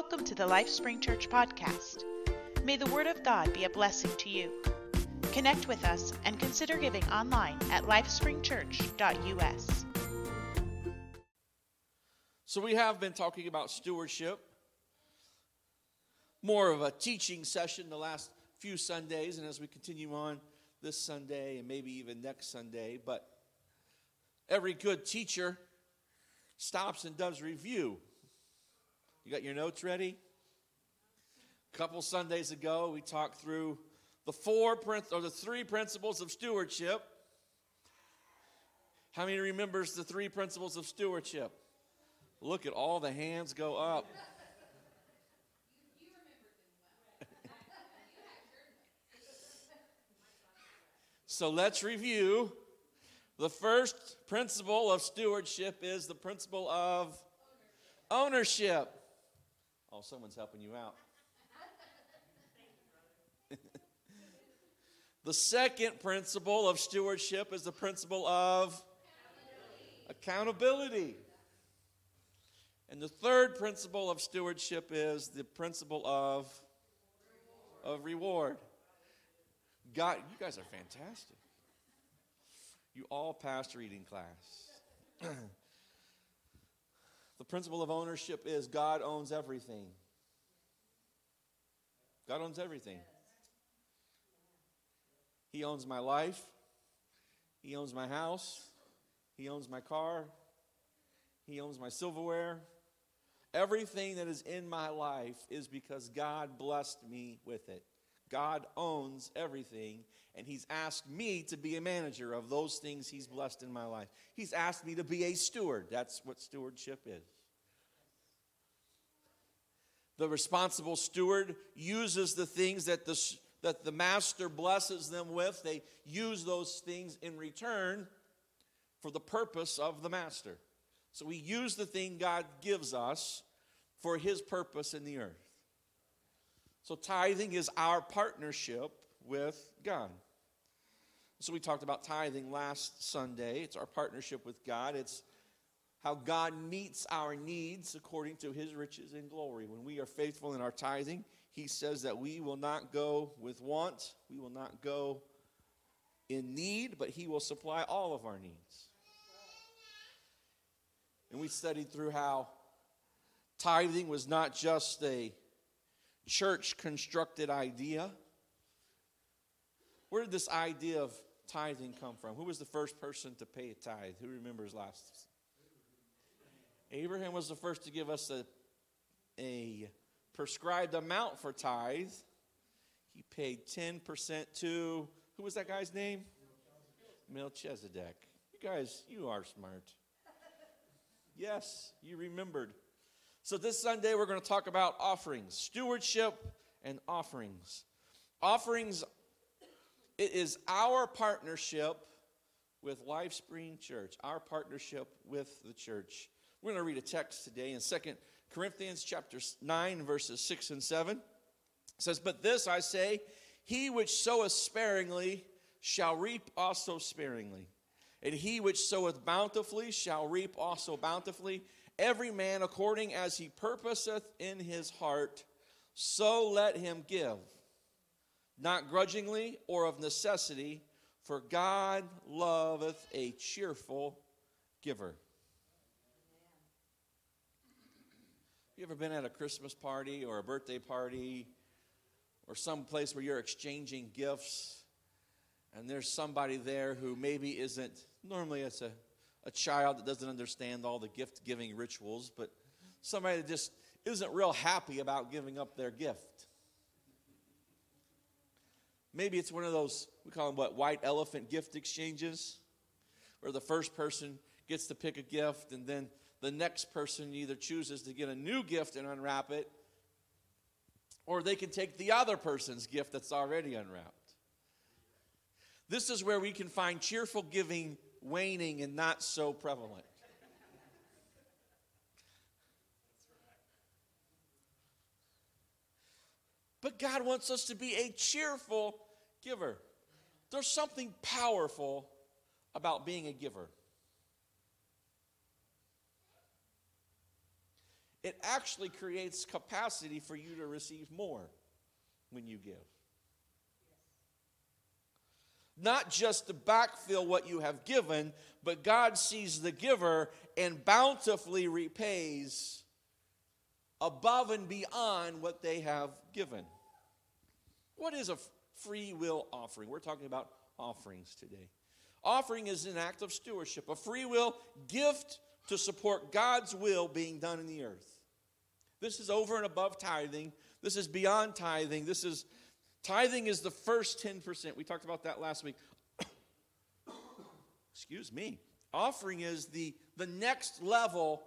Welcome to the LifeSpring Church podcast. May the Word of God be a blessing to you. Connect with us and consider giving online at lifespringchurch.us. So, we have been talking about stewardship, more of a teaching session the last few Sundays, and as we continue on this Sunday and maybe even next Sunday. But every good teacher stops and does review. You got your notes ready? A couple Sundays ago, we talked through the four or the three principles of stewardship. How many remembers the three principles of stewardship? Look at all the hands go up. so let's review. The first principle of stewardship is the principle of ownership. Oh, someone's helping you out. the second principle of stewardship is the principle of accountability. accountability. And the third principle of stewardship is the principle of of reward. God, you guys are fantastic. You all passed reading class. the principle of ownership is God owns everything. God owns everything. He owns my life. He owns my house. He owns my car. He owns my silverware. Everything that is in my life is because God blessed me with it. God owns everything, and He's asked me to be a manager of those things He's blessed in my life. He's asked me to be a steward. That's what stewardship is. The responsible steward uses the things that the, that the master blesses them with, they use those things in return for the purpose of the master. So we use the thing God gives us for His purpose in the earth. So, tithing is our partnership with God. So, we talked about tithing last Sunday. It's our partnership with God. It's how God meets our needs according to his riches and glory. When we are faithful in our tithing, he says that we will not go with want, we will not go in need, but he will supply all of our needs. And we studied through how tithing was not just a church constructed idea. Where did this idea of tithing come from? Who was the first person to pay a tithe? Who remembers last? Abraham was the first to give us a, a prescribed amount for tithe. He paid 10% to, who was that guy's name? Melchizedek. You guys, you are smart. Yes, you remembered. So, this Sunday, we're going to talk about offerings, stewardship and offerings. Offerings, it is our partnership with Lifespring Church, our partnership with the church. We're going to read a text today in Second Corinthians chapter 9, verses 6 and 7. It says, But this I say, he which soweth sparingly shall reap also sparingly, and he which soweth bountifully shall reap also bountifully every man according as he purposeth in his heart, so let him give, not grudgingly or of necessity, for God loveth a cheerful giver. You ever been at a Christmas party or a birthday party or some place where you're exchanging gifts and there's somebody there who maybe isn't normally it's a a child that doesn't understand all the gift giving rituals, but somebody that just isn't real happy about giving up their gift. Maybe it's one of those, we call them what, white elephant gift exchanges, where the first person gets to pick a gift and then the next person either chooses to get a new gift and unwrap it, or they can take the other person's gift that's already unwrapped. This is where we can find cheerful giving waning and not so prevalent. But God wants us to be a cheerful giver. There's something powerful about being a giver. it actually creates capacity for you to receive more when you give. Not just to backfill what you have given, but God sees the giver and bountifully repays above and beyond what they have given. What is a free will offering? We're talking about offerings today. Offering is an act of stewardship, a free will gift to support God's will being done in the earth. This is over and above tithing. This is beyond tithing. This is tithing is the first 10%. We talked about that last week. Excuse me. Offering is the the next level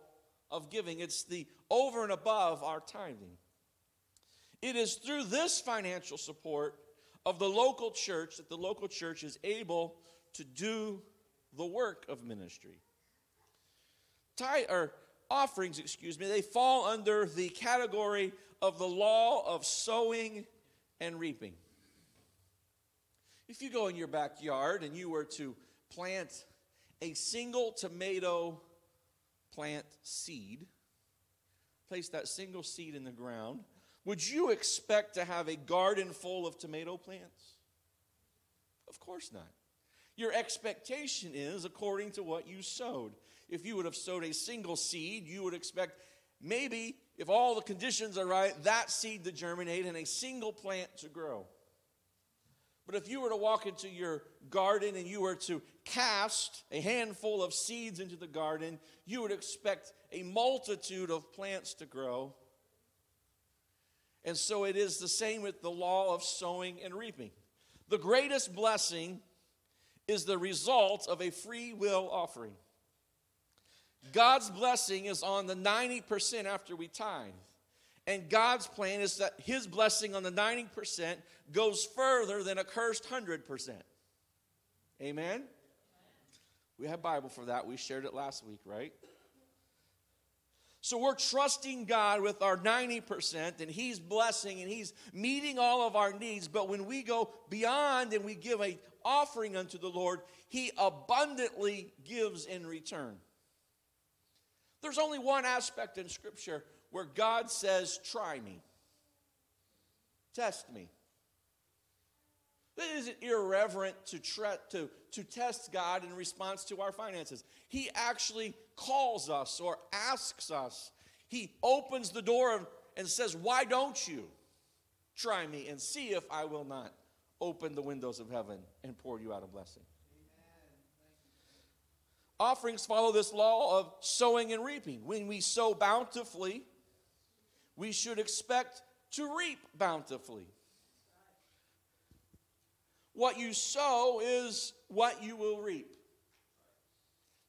of giving. It's the over and above our tithing. It is through this financial support of the local church that the local church is able to do the work of ministry. Tithe, or offerings, excuse me, they fall under the category of the law of sowing and reaping. If you go in your backyard and you were to plant a single tomato plant seed, place that single seed in the ground, would you expect to have a garden full of tomato plants? Of course not. Your expectation is according to what you sowed. If you would have sowed a single seed, you would expect maybe, if all the conditions are right, that seed to germinate and a single plant to grow. But if you were to walk into your garden and you were to cast a handful of seeds into the garden, you would expect a multitude of plants to grow. And so it is the same with the law of sowing and reaping. The greatest blessing is the result of a free will offering. God's blessing is on the 90% after we tithe. And God's plan is that His blessing on the 90% goes further than a cursed 100%. Amen? We have Bible for that. We shared it last week, right? So we're trusting God with our 90%, and He's blessing and He's meeting all of our needs. But when we go beyond and we give an offering unto the Lord, He abundantly gives in return. There's only one aspect in Scripture where God says, Try me, test me. It isn't irreverent to, tre- to, to test God in response to our finances. He actually calls us or asks us. He opens the door and says, Why don't you try me and see if I will not open the windows of heaven and pour you out a blessing? Offerings follow this law of sowing and reaping. When we sow bountifully, we should expect to reap bountifully. What you sow is what you will reap.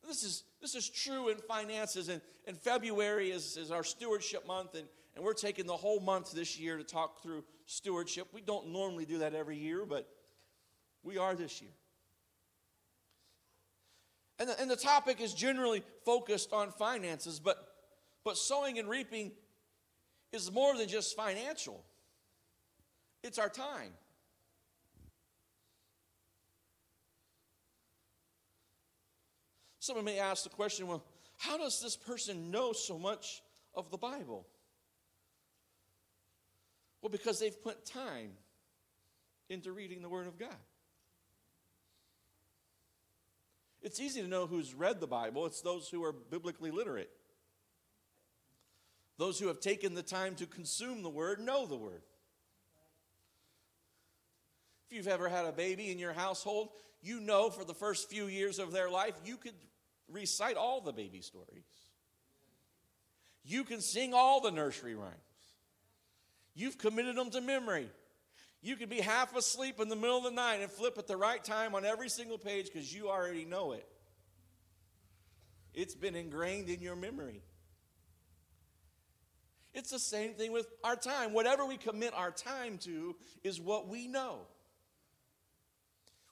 This is, this is true in finances, and, and February is, is our stewardship month, and, and we're taking the whole month this year to talk through stewardship. We don't normally do that every year, but we are this year. And the, and the topic is generally focused on finances, but, but sowing and reaping is more than just financial, it's our time. Someone may ask the question well, how does this person know so much of the Bible? Well, because they've put time into reading the Word of God. It's easy to know who's read the Bible, it's those who are biblically literate. Those who have taken the time to consume the Word know the Word. If you've ever had a baby in your household, you know for the first few years of their life, you could recite all the baby stories. You can sing all the nursery rhymes. You've committed them to memory. You could be half asleep in the middle of the night and flip at the right time on every single page because you already know it. It's been ingrained in your memory. It's the same thing with our time. Whatever we commit our time to is what we know.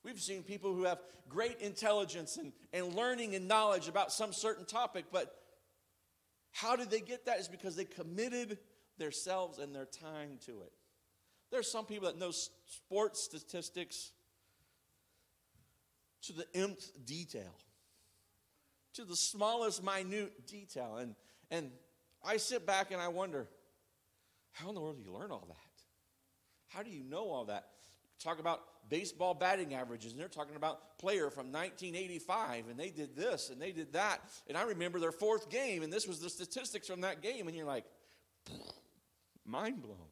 We've seen people who have great intelligence and, and learning and knowledge about some certain topic, but how did they get that? Is because they committed themselves and their time to it. There's some people that know sports statistics to the nth detail, to the smallest minute detail. And, and I sit back and I wonder, how in the world do you learn all that? How do you know all that? Talk about baseball batting averages, and they're talking about player from 1985, and they did this and they did that. And I remember their fourth game, and this was the statistics from that game, and you're like, mind blown.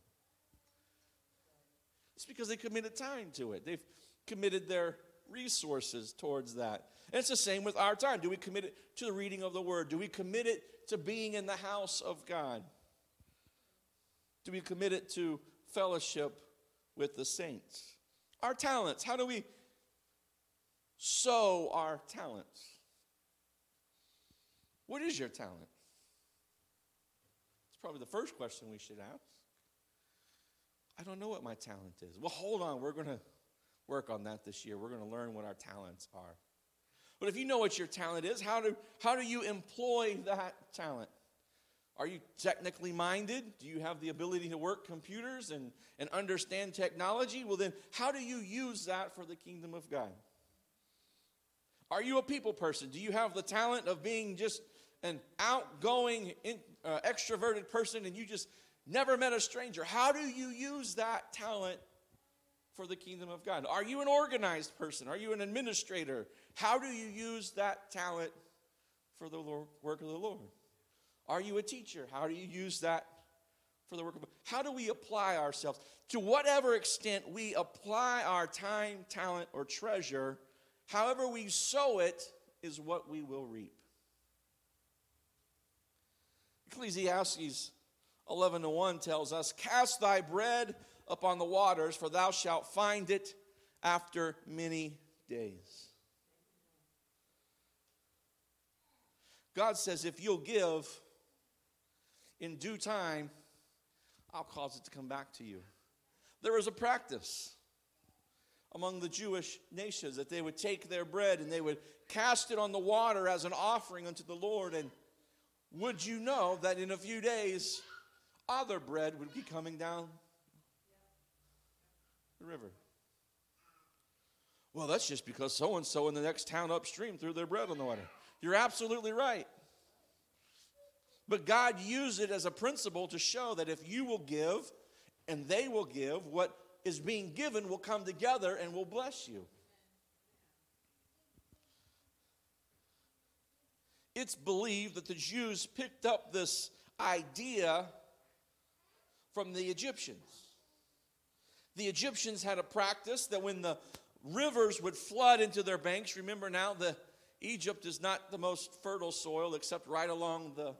It's because they committed time to it. They've committed their resources towards that. And it's the same with our time. Do we commit it to the reading of the word? Do we commit it to being in the house of God? Do we commit it to fellowship with the saints? Our talents. How do we sow our talents? What is your talent? It's probably the first question we should ask. I don't know what my talent is. Well, hold on. We're going to work on that this year. We're going to learn what our talents are. But if you know what your talent is, how do, how do you employ that talent? Are you technically minded? Do you have the ability to work computers and, and understand technology? Well, then, how do you use that for the kingdom of God? Are you a people person? Do you have the talent of being just an outgoing, in, uh, extroverted person and you just never met a stranger? How do you use that talent for the kingdom of God? Are you an organized person? Are you an administrator? How do you use that talent for the work of the Lord? Are you a teacher? How do you use that for the work of How do we apply ourselves? To whatever extent we apply our time, talent, or treasure, however we sow it is what we will reap. Ecclesiastes 11 to 1 tells us, Cast thy bread upon the waters, for thou shalt find it after many days. God says, if you'll give, in due time, I'll cause it to come back to you. There was a practice among the Jewish nations that they would take their bread and they would cast it on the water as an offering unto the Lord. And would you know that in a few days, other bread would be coming down the river? Well, that's just because so and so in the next town upstream threw their bread on the water. You're absolutely right. But God used it as a principle to show that if you will give and they will give, what is being given will come together and will bless you. It's believed that the Jews picked up this idea from the Egyptians. The Egyptians had a practice that when the rivers would flood into their banks, remember now the Egypt is not the most fertile soil except right along the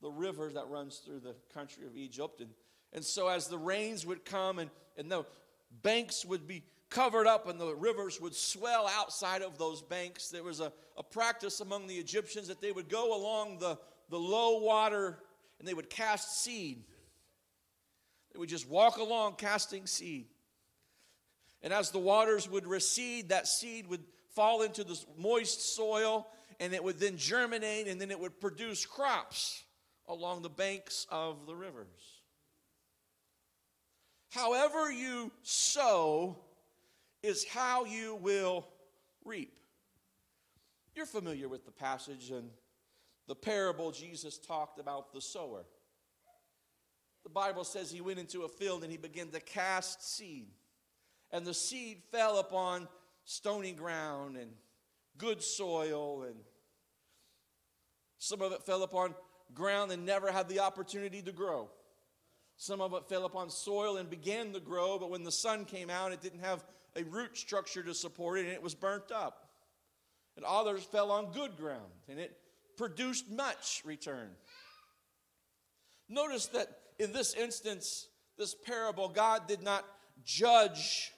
the river that runs through the country of Egypt. And, and so, as the rains would come and, and the banks would be covered up and the rivers would swell outside of those banks, there was a, a practice among the Egyptians that they would go along the, the low water and they would cast seed. They would just walk along casting seed. And as the waters would recede, that seed would fall into the moist soil and it would then germinate and then it would produce crops along the banks of the rivers. However, you sow is how you will reap. You're familiar with the passage and the parable Jesus talked about the sower. The Bible says he went into a field and he began to cast seed. And the seed fell upon stony ground and good soil, and some of it fell upon ground and never had the opportunity to grow. Some of it fell upon soil and began to grow, but when the sun came out, it didn't have a root structure to support it and it was burnt up. And others fell on good ground and it produced much return. Notice that in this instance, this parable, God did not judge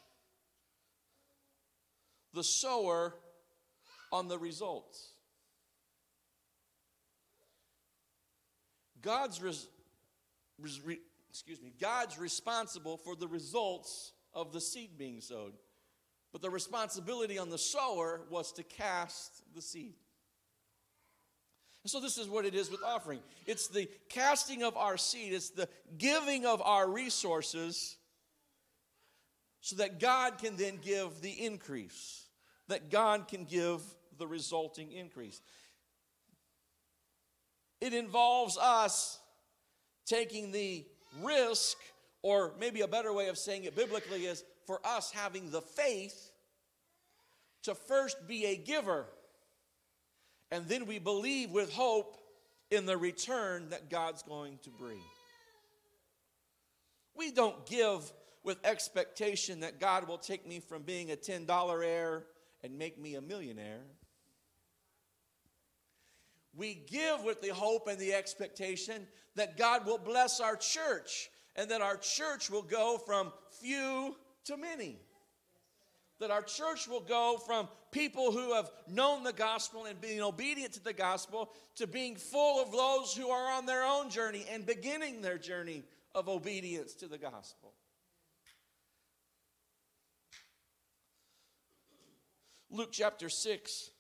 the sower on the results. God's res, res, re, excuse me, God's responsible for the results of the seed being sowed. But the responsibility on the sower was to cast the seed. And so this is what it is with offering. It's the casting of our seed, it's the giving of our resources so that God can then give the increase, that God can give the resulting increase. It involves us taking the risk, or maybe a better way of saying it biblically is for us having the faith to first be a giver, and then we believe with hope in the return that God's going to bring. We don't give with expectation that God will take me from being a $10 heir and make me a millionaire. We give with the hope and the expectation that God will bless our church and that our church will go from few to many. That our church will go from people who have known the gospel and being obedient to the gospel to being full of those who are on their own journey and beginning their journey of obedience to the gospel. Luke chapter 6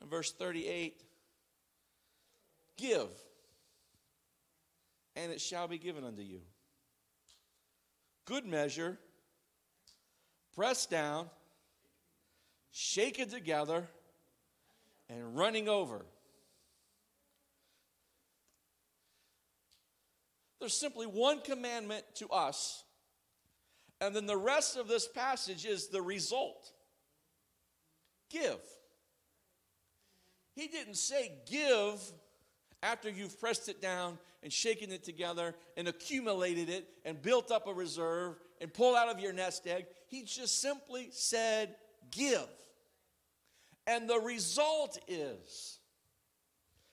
and verse 38 Give, and it shall be given unto you. Good measure, pressed down, shaken together, and running over. There's simply one commandment to us, and then the rest of this passage is the result give. He didn't say give after you've pressed it down and shaken it together and accumulated it and built up a reserve and pulled out of your nest egg. He just simply said, Give. And the result is,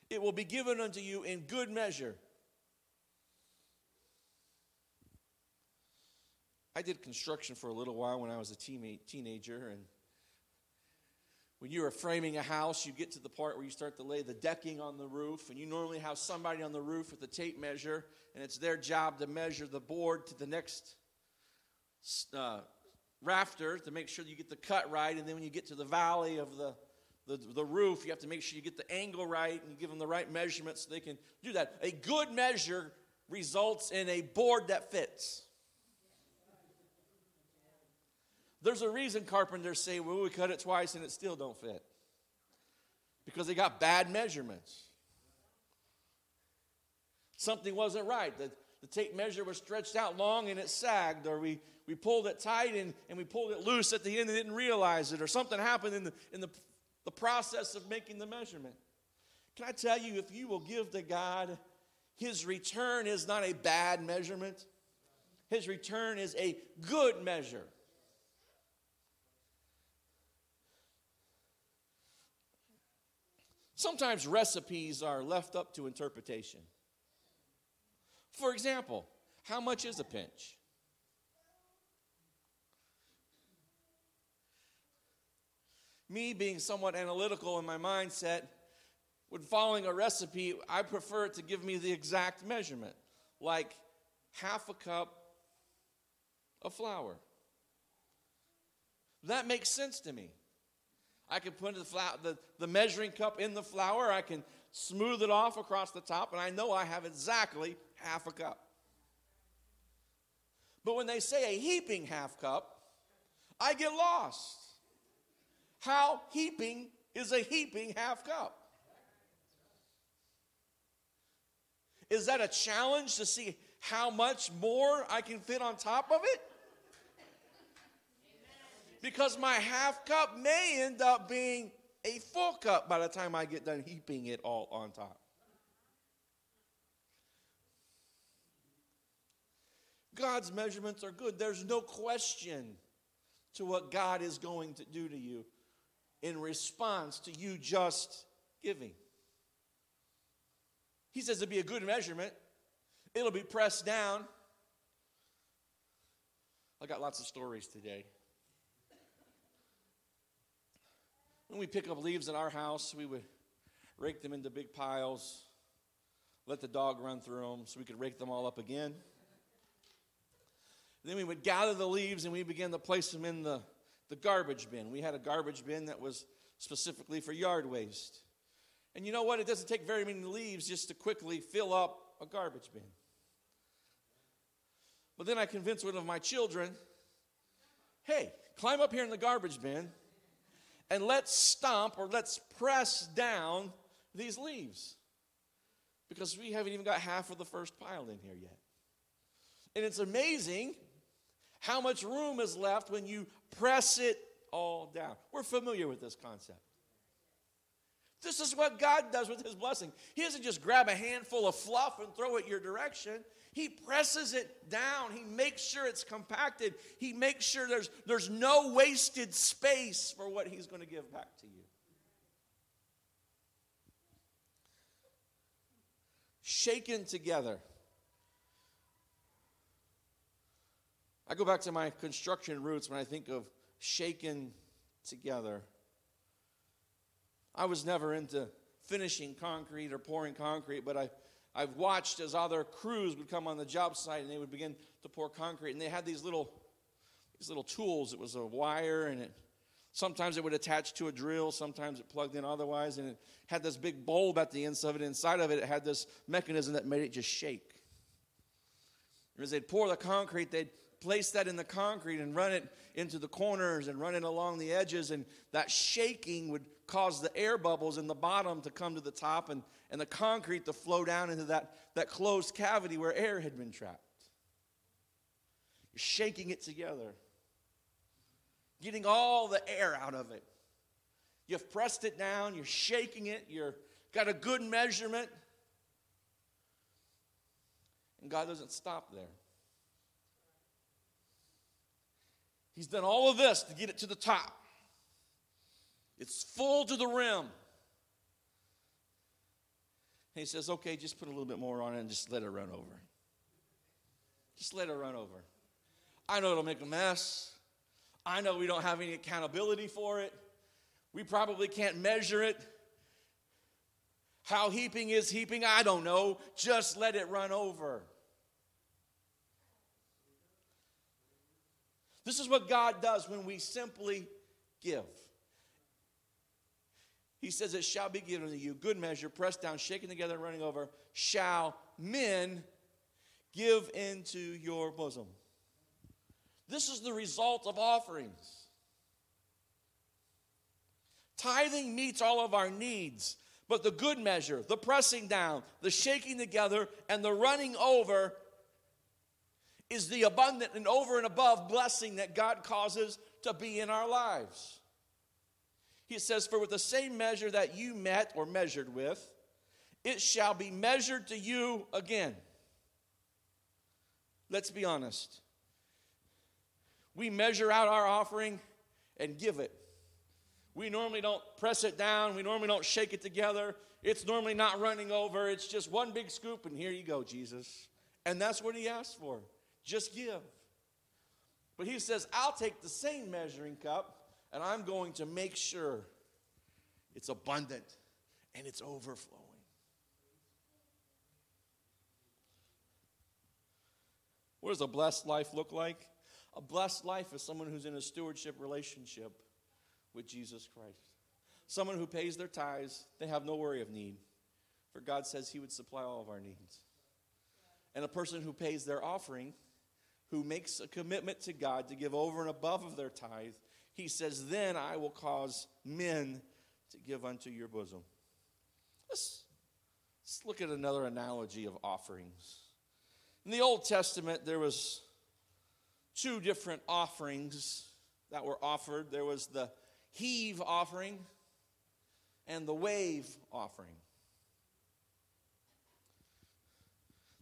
it will be given unto you in good measure. I did construction for a little while when I was a teenager, and when you are framing a house, you get to the part where you start to lay the decking on the roof, and you normally have somebody on the roof with a tape measure, and it's their job to measure the board to the next uh, rafter to make sure you get the cut right. And then when you get to the valley of the, the, the roof, you have to make sure you get the angle right and give them the right measurements so they can do that. A good measure results in a board that fits. There's a reason carpenters say, well, we cut it twice and it still don't fit. Because they got bad measurements. Something wasn't right. The, the tape measure was stretched out long and it sagged, or we, we pulled it tight and, and we pulled it loose at the end and didn't realize it, or something happened in the, in the, the process of making the measurement. Can I tell you, if you will give to God, His return is not a bad measurement, His return is a good measure. Sometimes recipes are left up to interpretation. For example, how much is a pinch? Me being somewhat analytical in my mindset, when following a recipe, I prefer it to give me the exact measurement, like half a cup of flour. That makes sense to me. I can put the, the, the measuring cup in the flour. I can smooth it off across the top, and I know I have exactly half a cup. But when they say a heaping half cup, I get lost. How heaping is a heaping half cup? Is that a challenge to see how much more I can fit on top of it? because my half cup may end up being a full cup by the time I get done heaping it all on top. God's measurements are good. There's no question to what God is going to do to you in response to you just giving. He says it'll be a good measurement, it'll be pressed down. I got lots of stories today. When we pick up leaves in our house, we would rake them into big piles, let the dog run through them so we could rake them all up again. Then we would gather the leaves and we began to place them in the, the garbage bin. We had a garbage bin that was specifically for yard waste. And you know what? It doesn't take very many leaves just to quickly fill up a garbage bin. But then I convinced one of my children hey, climb up here in the garbage bin and let's stomp or let's press down these leaves. because we haven't even got half of the first pile in here yet. And it's amazing how much room is left when you press it all down. We're familiar with this concept. This is what God does with His blessing. He doesn't just grab a handful of fluff and throw it your direction. He presses it down. He makes sure it's compacted. He makes sure there's, there's no wasted space for what He's going to give back to you. Shaken together. I go back to my construction roots when I think of shaken together. I was never into finishing concrete or pouring concrete, but I, I've watched as other crews would come on the job site and they would begin to pour concrete, and they had these little these little tools. It was a wire, and it sometimes it would attach to a drill, sometimes it plugged in otherwise, and it had this big bulb at the ends of it. Inside of it, it had this mechanism that made it just shake. And as they'd pour the concrete, they'd place that in the concrete and run it into the corners and run it along the edges, and that shaking would cause the air bubbles in the bottom to come to the top and, and the concrete to flow down into that, that closed cavity where air had been trapped. You're shaking it together, getting all the air out of it. You've pressed it down, you're shaking it, you've got a good measurement. And God doesn't stop there. He's done all of this to get it to the top. It's full to the rim. And he says, okay, just put a little bit more on it and just let it run over. Just let it run over. I know it'll make a mess. I know we don't have any accountability for it. We probably can't measure it. How heaping is heaping, I don't know. Just let it run over. This is what God does when we simply give. He says, It shall be given to you, good measure, pressed down, shaken together, and running over, shall men give into your bosom. This is the result of offerings. Tithing meets all of our needs, but the good measure, the pressing down, the shaking together, and the running over is the abundant and over and above blessing that God causes to be in our lives. He says, For with the same measure that you met or measured with, it shall be measured to you again. Let's be honest. We measure out our offering and give it. We normally don't press it down, we normally don't shake it together. It's normally not running over. It's just one big scoop, and here you go, Jesus. And that's what he asked for. Just give. But he says, I'll take the same measuring cup and I'm going to make sure it's abundant and it's overflowing. What does a blessed life look like? A blessed life is someone who's in a stewardship relationship with Jesus Christ. Someone who pays their tithes, they have no worry of need. For God says He would supply all of our needs. And a person who pays their offering, who makes a commitment to God to give over and above of their tithe, he says, Then I will cause men to give unto your bosom. Let's, let's look at another analogy of offerings. In the Old Testament, there was two different offerings that were offered. There was the heave offering and the wave offering.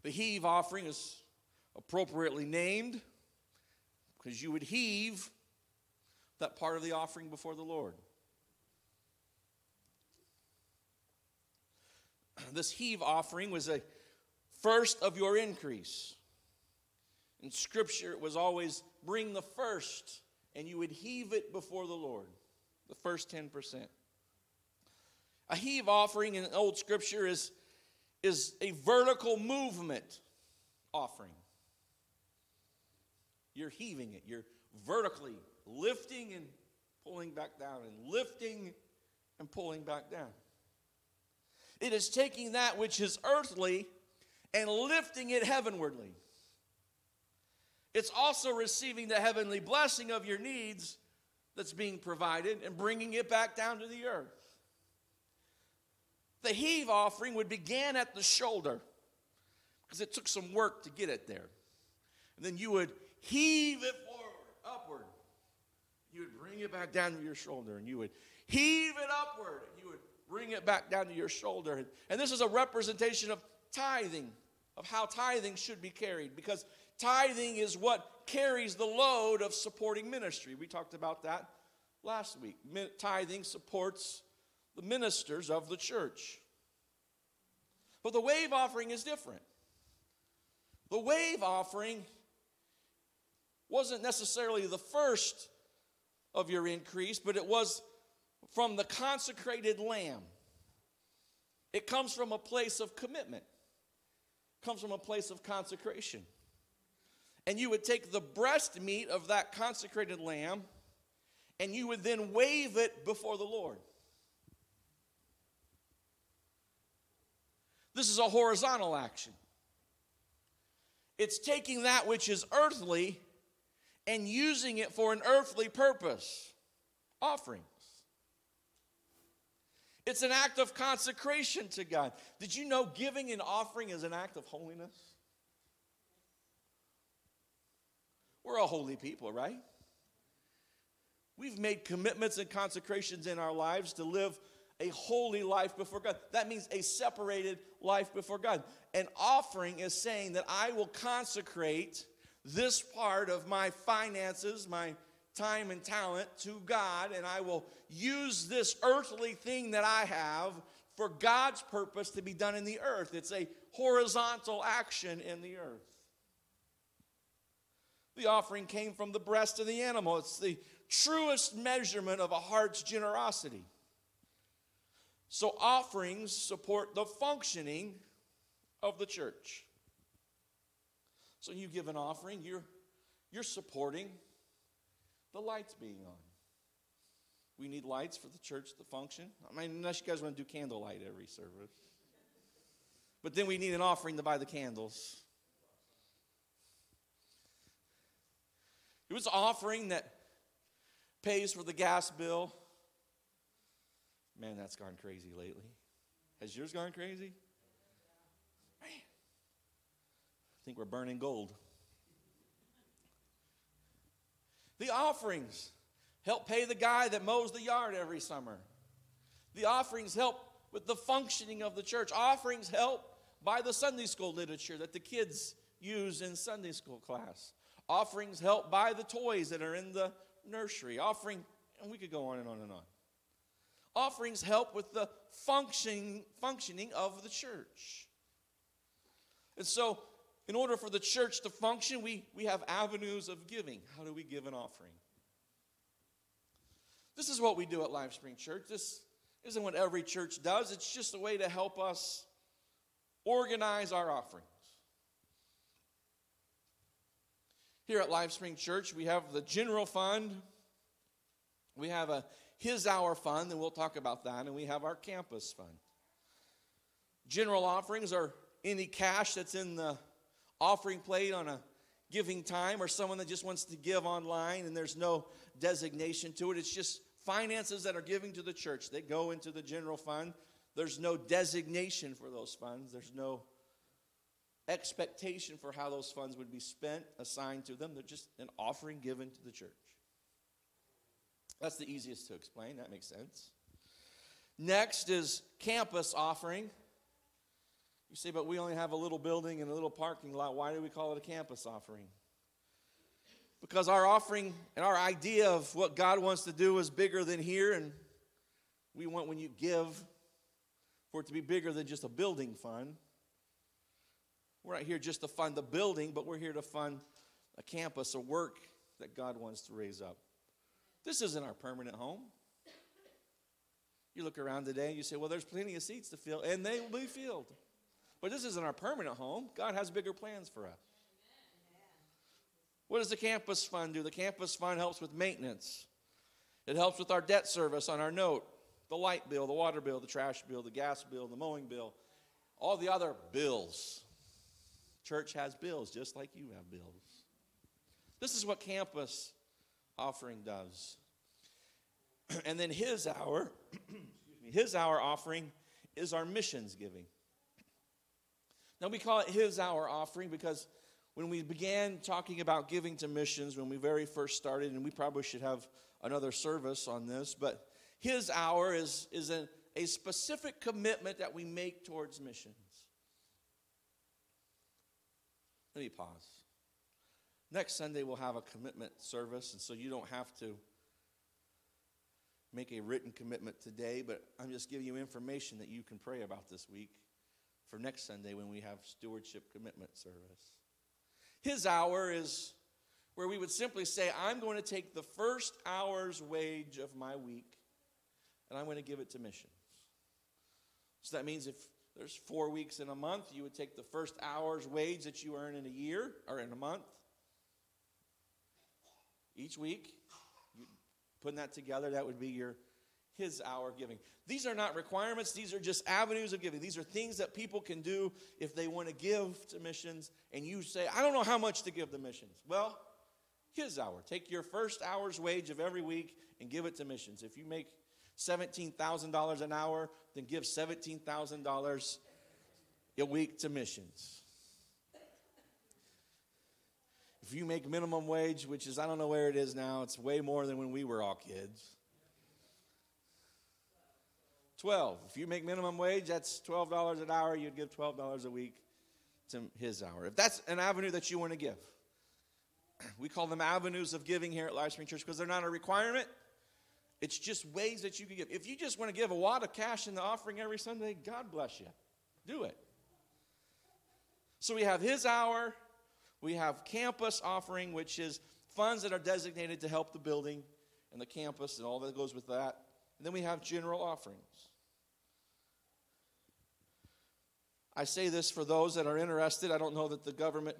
The heave offering is appropriately named because you would heave that part of the offering before the Lord. This heave offering was a first of your increase. In Scripture, it was always bring the first, and you would heave it before the Lord, the first 10%. A heave offering in Old Scripture is, is a vertical movement offering. You're heaving it, you're vertically lifting and pulling back down, and lifting and pulling back down. It is taking that which is earthly and lifting it heavenwardly. It's also receiving the heavenly blessing of your needs that's being provided and bringing it back down to the earth. The heave offering would begin at the shoulder because it took some work to get it there. And then you would heave it forward, upward. You would bring it back down to your shoulder, and you would heave it upward, and you would bring it back down to your shoulder. And this is a representation of tithing, of how tithing should be carried, because tithing is what carries the load of supporting ministry. We talked about that last week. Tithing supports the ministers of the church. But the wave offering is different. The wave offering wasn't necessarily the first of your increase, but it was from the consecrated lamb. It comes from a place of commitment, it comes from a place of consecration. And you would take the breast meat of that consecrated lamb and you would then wave it before the Lord. This is a horizontal action. It's taking that which is earthly and using it for an earthly purpose offerings. It's an act of consecration to God. Did you know giving an offering is an act of holiness? We're a holy people, right? We've made commitments and consecrations in our lives to live a holy life before God. That means a separated life before God. An offering is saying that I will consecrate this part of my finances, my time and talent to God, and I will use this earthly thing that I have for God's purpose to be done in the earth. It's a horizontal action in the earth. The offering came from the breast of the animal. It's the truest measurement of a heart's generosity. So, offerings support the functioning of the church. So, you give an offering, you're, you're supporting the lights being on. We need lights for the church to function. I mean, unless you guys want to do candlelight every service. But then we need an offering to buy the candles. It was an offering that pays for the gas bill. Man, that's gone crazy lately. Has yours gone crazy? Man, I think we're burning gold. The offerings help pay the guy that mows the yard every summer. The offerings help with the functioning of the church. Offerings help buy the Sunday school literature that the kids use in Sunday school class. Offerings help buy the toys that are in the nursery. Offering, and we could go on and on and on. Offerings help with the functioning, functioning of the church. And so, in order for the church to function, we, we have avenues of giving. How do we give an offering? This is what we do at Lifespring Church. This isn't what every church does, it's just a way to help us organize our offerings. Here at Lifespring Church, we have the general fund, we have a His Hour fund, and we'll talk about that, and we have our campus fund. General offerings are any cash that's in the offering plate on a giving time, or someone that just wants to give online and there's no designation to it. It's just finances that are giving to the church. They go into the general fund. There's no designation for those funds. There's no expectation for how those funds would be spent, assigned to them. They're just an offering given to the church. That's the easiest to explain. That makes sense. Next is campus offering. You say, but we only have a little building and a little parking lot. Why do we call it a campus offering? Because our offering and our idea of what God wants to do is bigger than here, and we want when you give for it to be bigger than just a building fund. We're not here just to fund the building, but we're here to fund a campus, a work that God wants to raise up. This isn't our permanent home. You look around today and you say, well, there's plenty of seats to fill, and they will be filled. But this isn't our permanent home. God has bigger plans for us. What does the campus fund do? The campus fund helps with maintenance, it helps with our debt service on our note, the light bill, the water bill, the trash bill, the gas bill, the mowing bill, all the other bills. Church has bills just like you have bills. This is what campus offering does. and then his hour, his hour offering is our missions giving. Now, we call it His Hour offering because when we began talking about giving to missions, when we very first started, and we probably should have another service on this, but His Hour is, is a, a specific commitment that we make towards missions. Let me pause. Next Sunday, we'll have a commitment service, and so you don't have to make a written commitment today, but I'm just giving you information that you can pray about this week for next Sunday when we have stewardship commitment service. His hour is where we would simply say, I'm going to take the first hour's wage of my week and I'm going to give it to missions. So that means if there's four weeks in a month, you would take the first hour's wage that you earn in a year or in a month. Each week, putting that together, that would be your his hour of giving. These are not requirements, these are just avenues of giving. These are things that people can do if they want to give to missions, and you say, I don't know how much to give to missions. Well, his hour. Take your first hour's wage of every week and give it to missions. If you make $17,000 an hour, then give $17,000 a week to missions. If you make minimum wage, which is, I don't know where it is now, it's way more than when we were all kids. 12. If you make minimum wage, that's $12 an hour. You'd give $12 a week to his hour. If that's an avenue that you want to give, we call them avenues of giving here at LifeSpring Church because they're not a requirement. It's just ways that you can give. If you just want to give a wad of cash in the offering every Sunday, God bless you. Do it. So we have his hour, we have campus offering, which is funds that are designated to help the building and the campus and all that goes with that. And then we have general offerings. I say this for those that are interested. I don't know that the government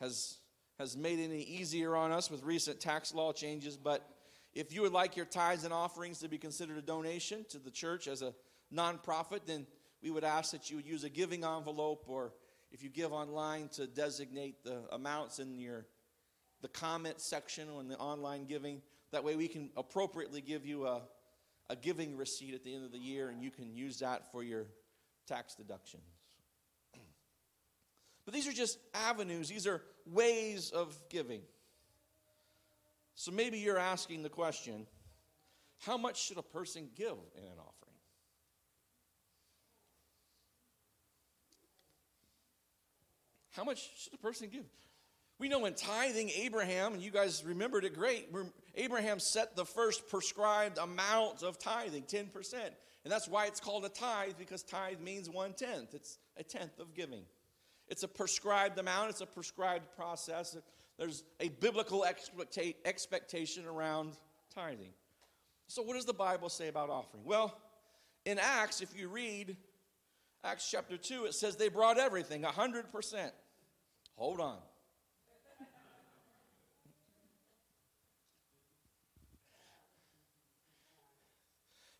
has, has made any easier on us with recent tax law changes, but if you would like your tithes and offerings to be considered a donation to the church as a nonprofit, then we would ask that you use a giving envelope or if you give online to designate the amounts in your the comment section on the online giving. That way we can appropriately give you a, a giving receipt at the end of the year and you can use that for your tax deductions. But these are just avenues, these are ways of giving. So maybe you're asking the question how much should a person give in an offering? How much should a person give? We know in tithing, Abraham, and you guys remembered it great, Abraham set the first prescribed amount of tithing, 10%. And that's why it's called a tithe, because tithe means one tenth. It's a tenth of giving. It's a prescribed amount, it's a prescribed process. There's a biblical expectation around tithing. So, what does the Bible say about offering? Well, in Acts, if you read Acts chapter 2, it says they brought everything, 100%. Hold on.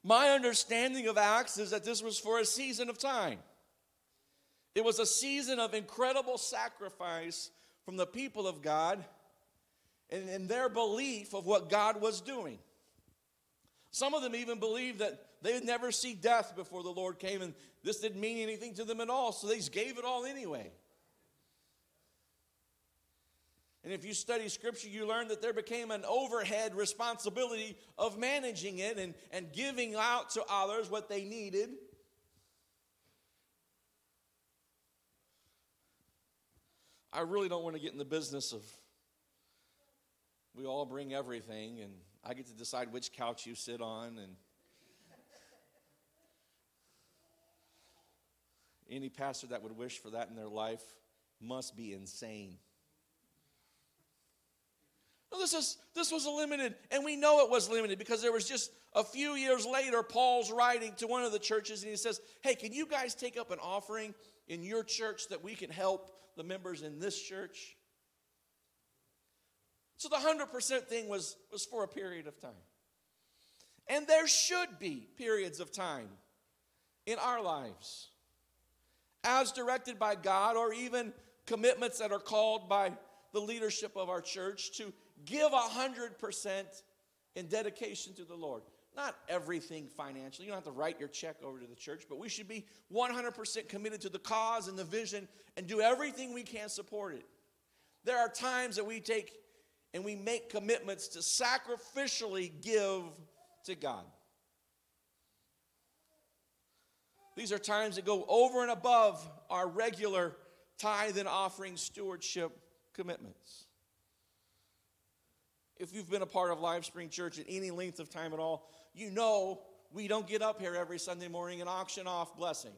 My understanding of Acts is that this was for a season of time. It was a season of incredible sacrifice from the people of God and, in their belief of what God was doing. Some of them even believed that they would never see death before the Lord came, and this didn't mean anything to them at all, so they just gave it all anyway. And if you study scripture, you learn that there became an overhead responsibility of managing it and, and giving out to others what they needed. I really don't want to get in the business of we all bring everything and I get to decide which couch you sit on and any pastor that would wish for that in their life must be insane. No, this, is, this was limited, and we know it was limited because there was just a few years later, Paul's writing to one of the churches, and he says, Hey, can you guys take up an offering in your church that we can help the members in this church? So the 100% thing was, was for a period of time. And there should be periods of time in our lives, as directed by God, or even commitments that are called by the leadership of our church to give 100% in dedication to the Lord. not everything financially. You don't have to write your check over to the church, but we should be 100% committed to the cause and the vision and do everything we can support it. There are times that we take and we make commitments to sacrificially give to God. These are times that go over and above our regular tithe and offering stewardship commitments. If you've been a part of LifeSpring Church at any length of time at all, you know we don't get up here every Sunday morning and auction off blessing.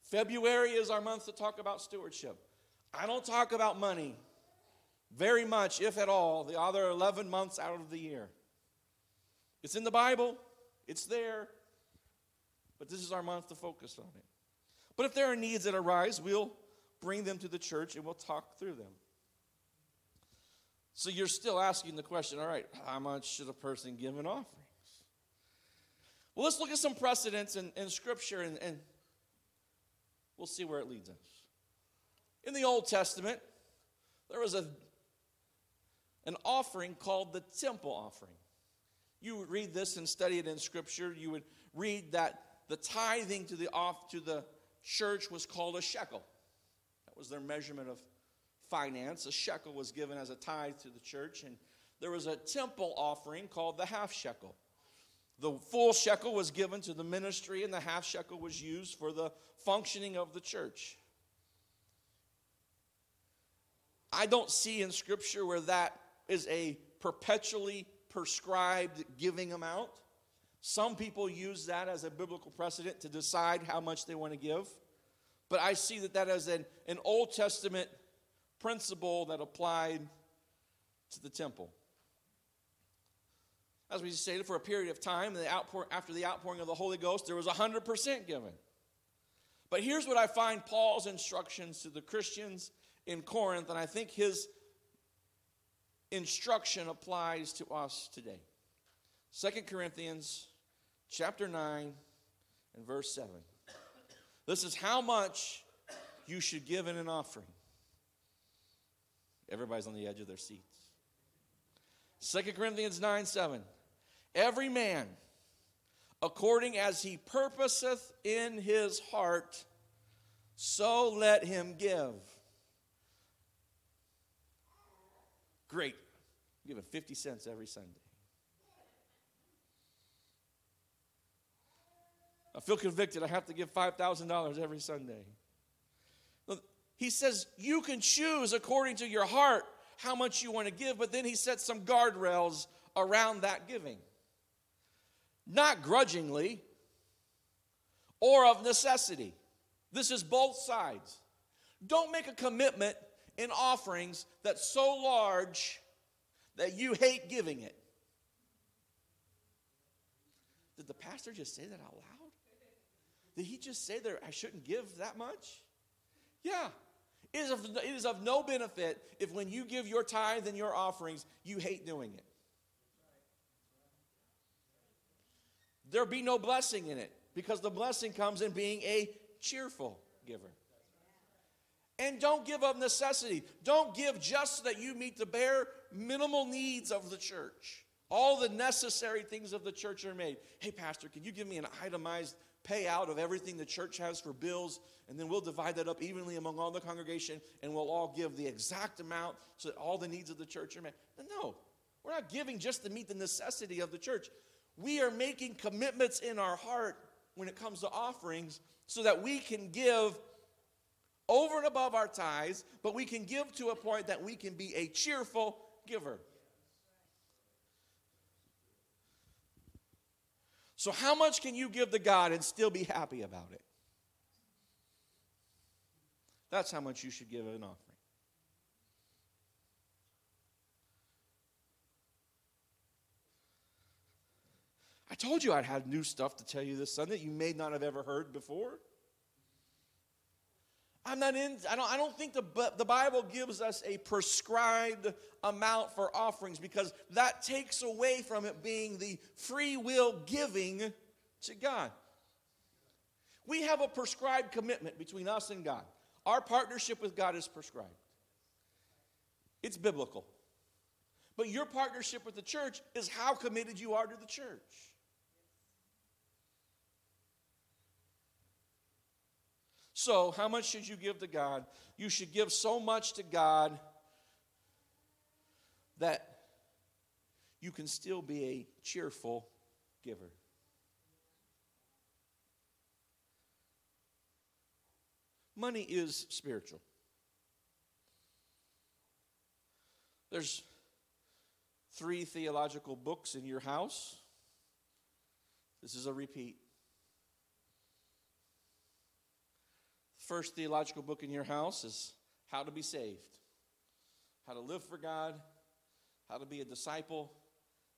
February is our month to talk about stewardship. I don't talk about money very much, if at all, the other 11 months out of the year. It's in the Bible, it's there, but this is our month to focus on it. But if there are needs that arise, we'll bring them to the church and we'll talk through them. So you're still asking the question all right, how much should a person give in offerings? Well, let's look at some precedents in, in Scripture and, and we'll see where it leads us. In the Old Testament, there was a, an offering called the temple offering. You would read this and study it in Scripture. You would read that the tithing to the off to the church was called a shekel. Was their measurement of finance. A shekel was given as a tithe to the church, and there was a temple offering called the half shekel. The full shekel was given to the ministry, and the half shekel was used for the functioning of the church. I don't see in Scripture where that is a perpetually prescribed giving amount. Some people use that as a biblical precedent to decide how much they want to give. But I see that that is an, an Old Testament principle that applied to the temple. As we stated, for a period of time, the outpour, after the outpouring of the Holy Ghost, there was 100% given. But here's what I find Paul's instructions to the Christians in Corinth, and I think his instruction applies to us today. Second Corinthians chapter 9 and verse 7. This is how much you should give in an offering. Everybody's on the edge of their seats. Second Corinthians 9 7. Every man, according as he purposeth in his heart, so let him give. Great. I'm giving 50 cents every Sunday. I feel convicted. I have to give $5,000 every Sunday. He says you can choose according to your heart how much you want to give, but then he sets some guardrails around that giving. Not grudgingly or of necessity. This is both sides. Don't make a commitment in offerings that's so large that you hate giving it. Did the pastor just say that out loud? Did he just say that I shouldn't give that much? Yeah. It is, of, it is of no benefit if when you give your tithe and your offerings, you hate doing it. There'll be no blessing in it because the blessing comes in being a cheerful giver. And don't give of necessity. Don't give just so that you meet the bare minimal needs of the church. All the necessary things of the church are made. Hey, Pastor, can you give me an itemized payout of everything the church has for bills, and then we'll divide that up evenly among all the congregation, and we'll all give the exact amount so that all the needs of the church are met. No, we're not giving just to meet the necessity of the church. We are making commitments in our heart when it comes to offerings so that we can give over and above our tithes, but we can give to a point that we can be a cheerful giver. So, how much can you give to God and still be happy about it? That's how much you should give an offering. I told you I'd have new stuff to tell you this Sunday you may not have ever heard before. I'm not in, I don't, I don't think the, the Bible gives us a prescribed amount for offerings because that takes away from it being the free will giving to God. We have a prescribed commitment between us and God. Our partnership with God is prescribed, it's biblical. But your partnership with the church is how committed you are to the church. So, how much should you give to God? You should give so much to God that you can still be a cheerful giver. Money is spiritual. There's three theological books in your house. This is a repeat. First theological book in your house is How to Be Saved, How to Live for God, How to Be a Disciple,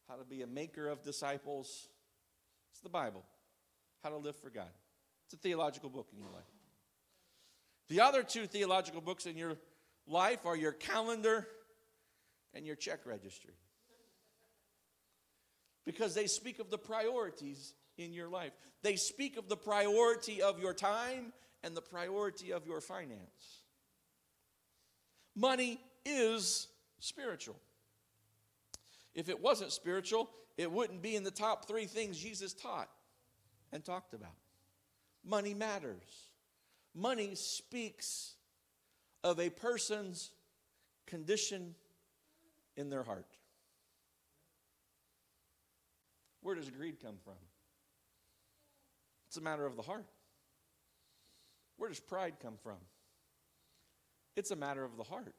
How to Be a Maker of Disciples. It's the Bible. How to Live for God. It's a theological book in your life. The other two theological books in your life are your calendar and your check registry. Because they speak of the priorities in your life. They speak of the priority of your time and the priority of your finance. Money is spiritual. If it wasn't spiritual, it wouldn't be in the top three things Jesus taught and talked about. Money matters. Money speaks of a person's condition in their heart. Where does greed come from? It's a matter of the heart. Where does pride come from? It's a matter of the heart.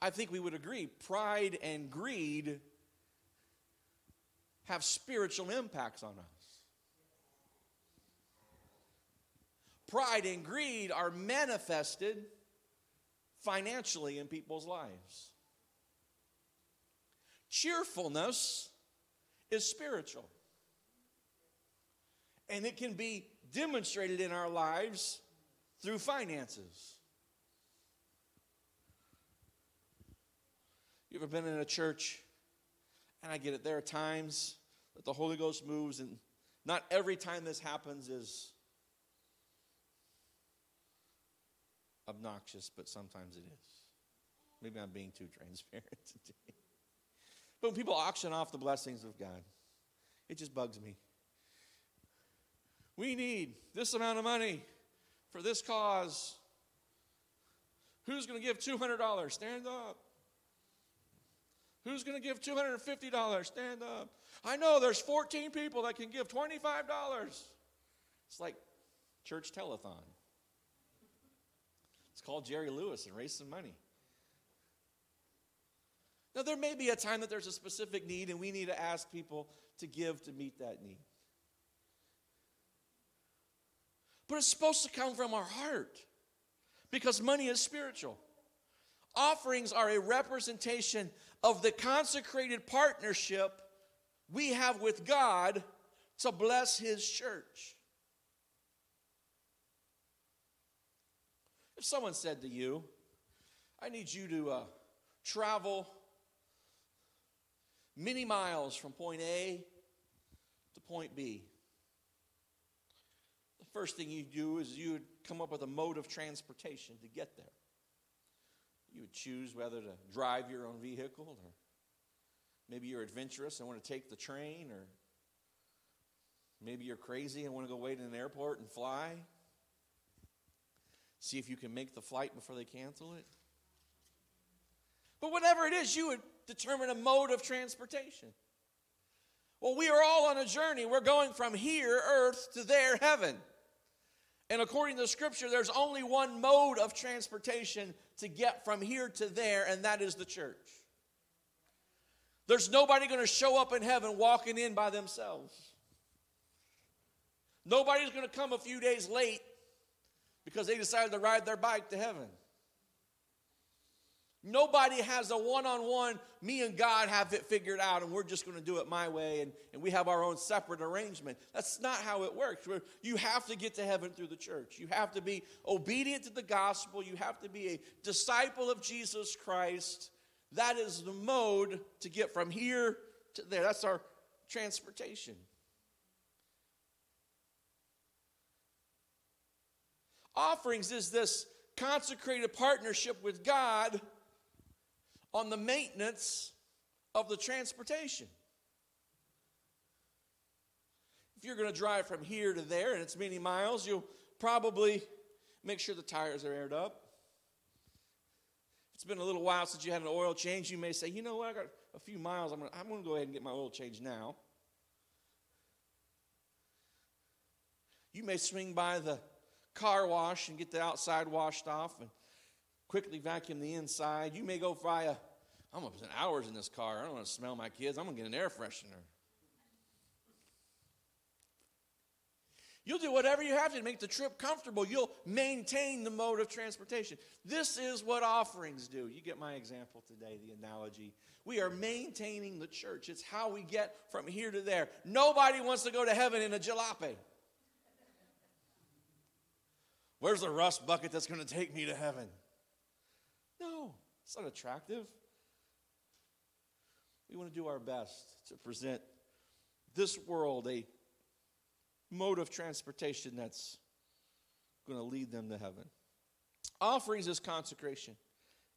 I think we would agree pride and greed have spiritual impacts on us. pride and greed are manifested financially in people's lives. Cheerfulness is spiritual. And it can be demonstrated in our lives through finances. You ever been in a church? And I get it, there are times that the Holy Ghost moves, and not every time this happens is obnoxious, but sometimes it is. Maybe I'm being too transparent today. But when people auction off the blessings of God, it just bugs me. We need this amount of money for this cause. Who's going to give $200? Stand up. Who's going to give $250? Stand up. I know there's 14 people that can give $25. It's like church telethon. It's called Jerry Lewis and raise some money. Now, there may be a time that there's a specific need and we need to ask people to give to meet that need. But it's supposed to come from our heart because money is spiritual. Offerings are a representation of the consecrated partnership we have with God to bless His church. If someone said to you, I need you to uh, travel many miles from point A to point B, first thing you do is you would come up with a mode of transportation to get there. You would choose whether to drive your own vehicle, or maybe you're adventurous and want to take the train, or maybe you're crazy and want to go wait in an airport and fly. See if you can make the flight before they cancel it. But whatever it is, you would determine a mode of transportation. Well, we are all on a journey. We're going from here, earth, to there, heaven. And according to the scripture, there's only one mode of transportation to get from here to there, and that is the church. There's nobody going to show up in heaven walking in by themselves. Nobody's going to come a few days late because they decided to ride their bike to heaven. Nobody has a one on one, me and God have it figured out, and we're just going to do it my way, and, and we have our own separate arrangement. That's not how it works. You have to get to heaven through the church. You have to be obedient to the gospel. You have to be a disciple of Jesus Christ. That is the mode to get from here to there. That's our transportation. Offerings is this consecrated partnership with God on the maintenance of the transportation. If you're going to drive from here to there and it's many miles, you'll probably make sure the tires are aired up. If it's been a little while since you had an oil change, you may say, you know what, I got a few miles. I'm going to, I'm to go ahead and get my oil change now. You may swing by the car wash and get the outside washed off and quickly vacuum the inside. You may go fry a, I'm going to spend hours in this car. I don't want to smell my kids. I'm going to get an air freshener. You'll do whatever you have to make the trip comfortable. You'll maintain the mode of transportation. This is what offerings do. You get my example today, the analogy. We are maintaining the church. It's how we get from here to there. Nobody wants to go to heaven in a jalopy. Where's the rust bucket that's going to take me to heaven? No, it's not attractive. We want to do our best to present this world a mode of transportation that's going to lead them to heaven. Offerings is consecration,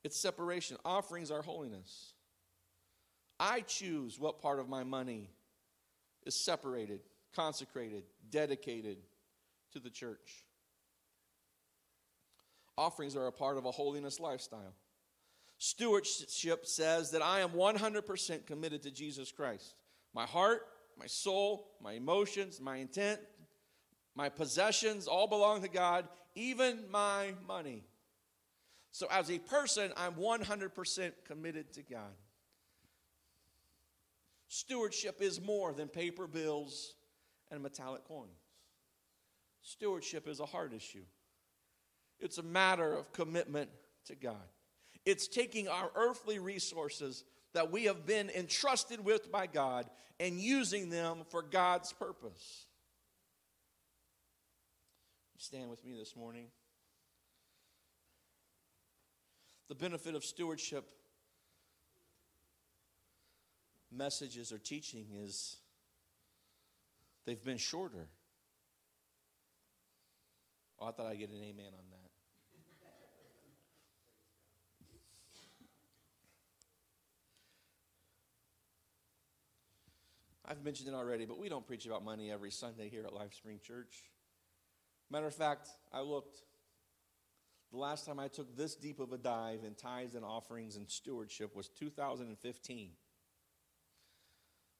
it's separation. Offerings are holiness. I choose what part of my money is separated, consecrated, dedicated to the church. Offerings are a part of a holiness lifestyle. Stewardship says that I am 100% committed to Jesus Christ. My heart, my soul, my emotions, my intent, my possessions all belong to God, even my money. So, as a person, I'm 100% committed to God. Stewardship is more than paper bills and metallic coins. Stewardship is a heart issue, it's a matter of commitment to God. It's taking our earthly resources that we have been entrusted with by God and using them for God's purpose. Stand with me this morning. The benefit of stewardship messages or teaching is they've been shorter. Oh, I thought I'd get an amen on that. I've mentioned it already, but we don't preach about money every Sunday here at LifeSpring Church. Matter of fact, I looked. The last time I took this deep of a dive in tithes and offerings and stewardship was 2015.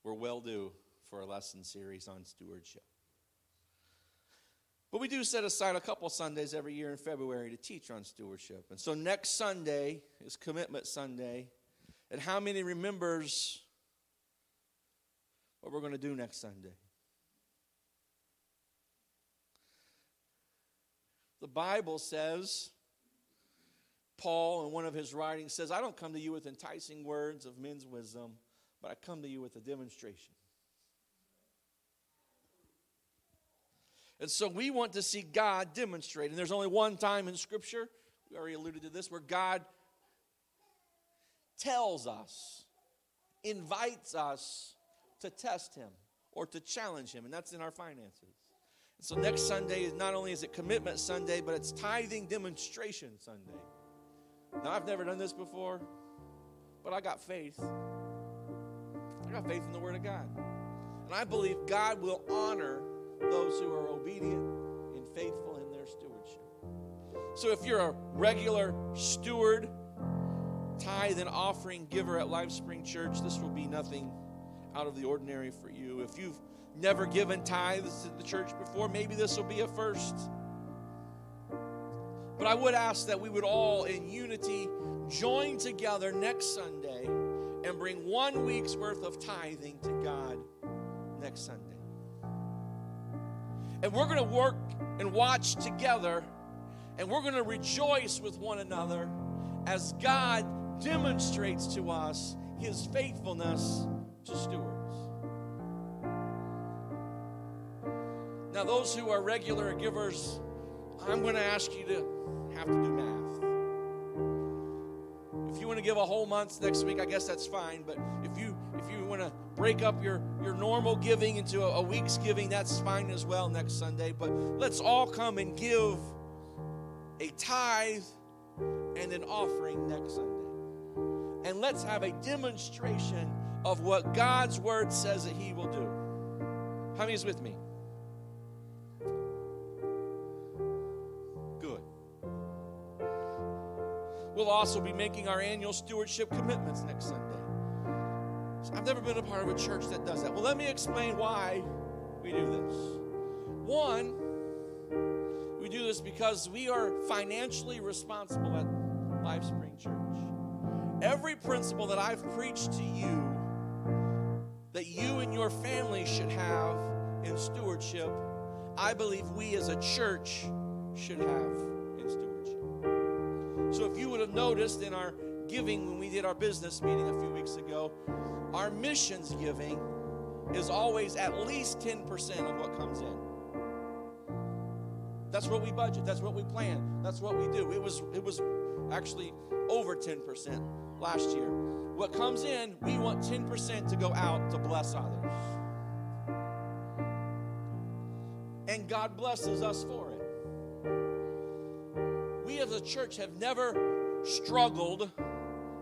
We're well due for a lesson series on stewardship. But we do set aside a couple Sundays every year in February to teach on stewardship. And so next Sunday is Commitment Sunday. And how many remembers what we're going to do next Sunday. The Bible says, Paul, in one of his writings, says, I don't come to you with enticing words of men's wisdom, but I come to you with a demonstration. And so we want to see God demonstrate. And there's only one time in Scripture, we already alluded to this, where God tells us, invites us to test him or to challenge him, and that's in our finances. And so next Sunday is not only is it commitment Sunday, but it's tithing demonstration Sunday. Now I've never done this before, but I got faith. I got faith in the Word of God. And I believe God will honor those who are obedient and faithful in their stewardship. So if you're a regular steward, tithe and offering giver at LifeSpring Church, this will be nothing out of the ordinary for you. If you've never given tithes to the church before, maybe this will be a first. But I would ask that we would all, in unity, join together next Sunday and bring one week's worth of tithing to God next Sunday. And we're going to work and watch together, and we're going to rejoice with one another as God demonstrates to us his faithfulness to stewards. Now, those who are regular givers, I'm going to ask you to have to do math. If you want to give a whole month next week, I guess that's fine. But if you if you want to break up your, your normal giving into a, a week's giving, that's fine as well next Sunday. But let's all come and give a tithe and an offering next Sunday. And let's have a demonstration of what God's word says that He will do. How many is with me? Good. We'll also be making our annual stewardship commitments next Sunday. I've never been a part of a church that does that. Well, let me explain why we do this. One, we do this because we are financially responsible at LifeSpring Church. Every principle that I've preached to you that you and your family should have in stewardship, I believe we as a church should have in stewardship. So if you would have noticed in our giving when we did our business meeting a few weeks ago, our missions giving is always at least 10% of what comes in. That's what we budget, that's what we plan, that's what we do. It was it was actually over 10% last year. What comes in, we want 10% to go out to bless others. And God blesses us for it. We as a church have never struggled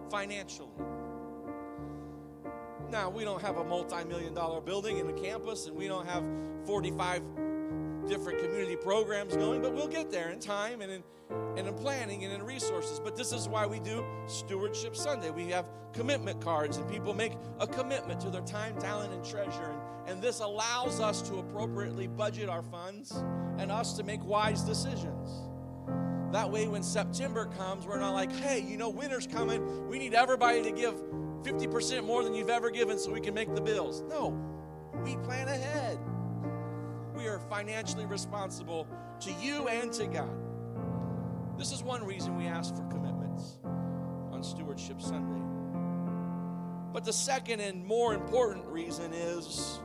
financially. Now, we don't have a multi million dollar building in a campus, and we don't have 45 different community programs going, but we'll get there in time and in, and in planning and in resources. But this is why we do Stewardship Sunday. We have commitment cards, and people make a commitment to their time, talent, and treasure. And, and this allows us to appropriately budget our funds and us to make wise decisions. That way, when September comes, we're not like, hey, you know, winter's coming. We need everybody to give 50% more than you've ever given so we can make the bills. No, we plan ahead. We are financially responsible to you and to God. This is one reason we ask for commitments on Stewardship Sunday. But the second and more important reason is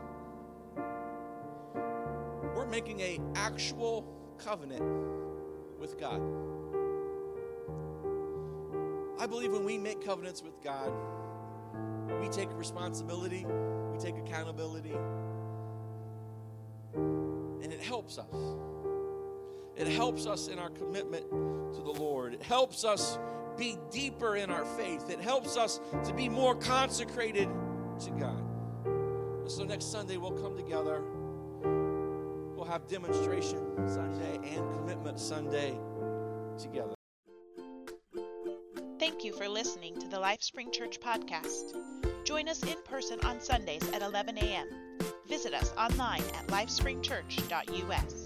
we're making a actual covenant with God. I believe when we make covenants with God, we take responsibility, we take accountability, and it helps us. It helps us in our commitment to the Lord. It helps us be deeper in our faith. It helps us to be more consecrated to God. And so next Sunday we'll come together. We'll have demonstration Sunday and commitment Sunday together. Thank you for listening to the LifeSpring Church podcast. Join us in person on Sundays at 11 a.m. Visit us online at lifespringchurch.us.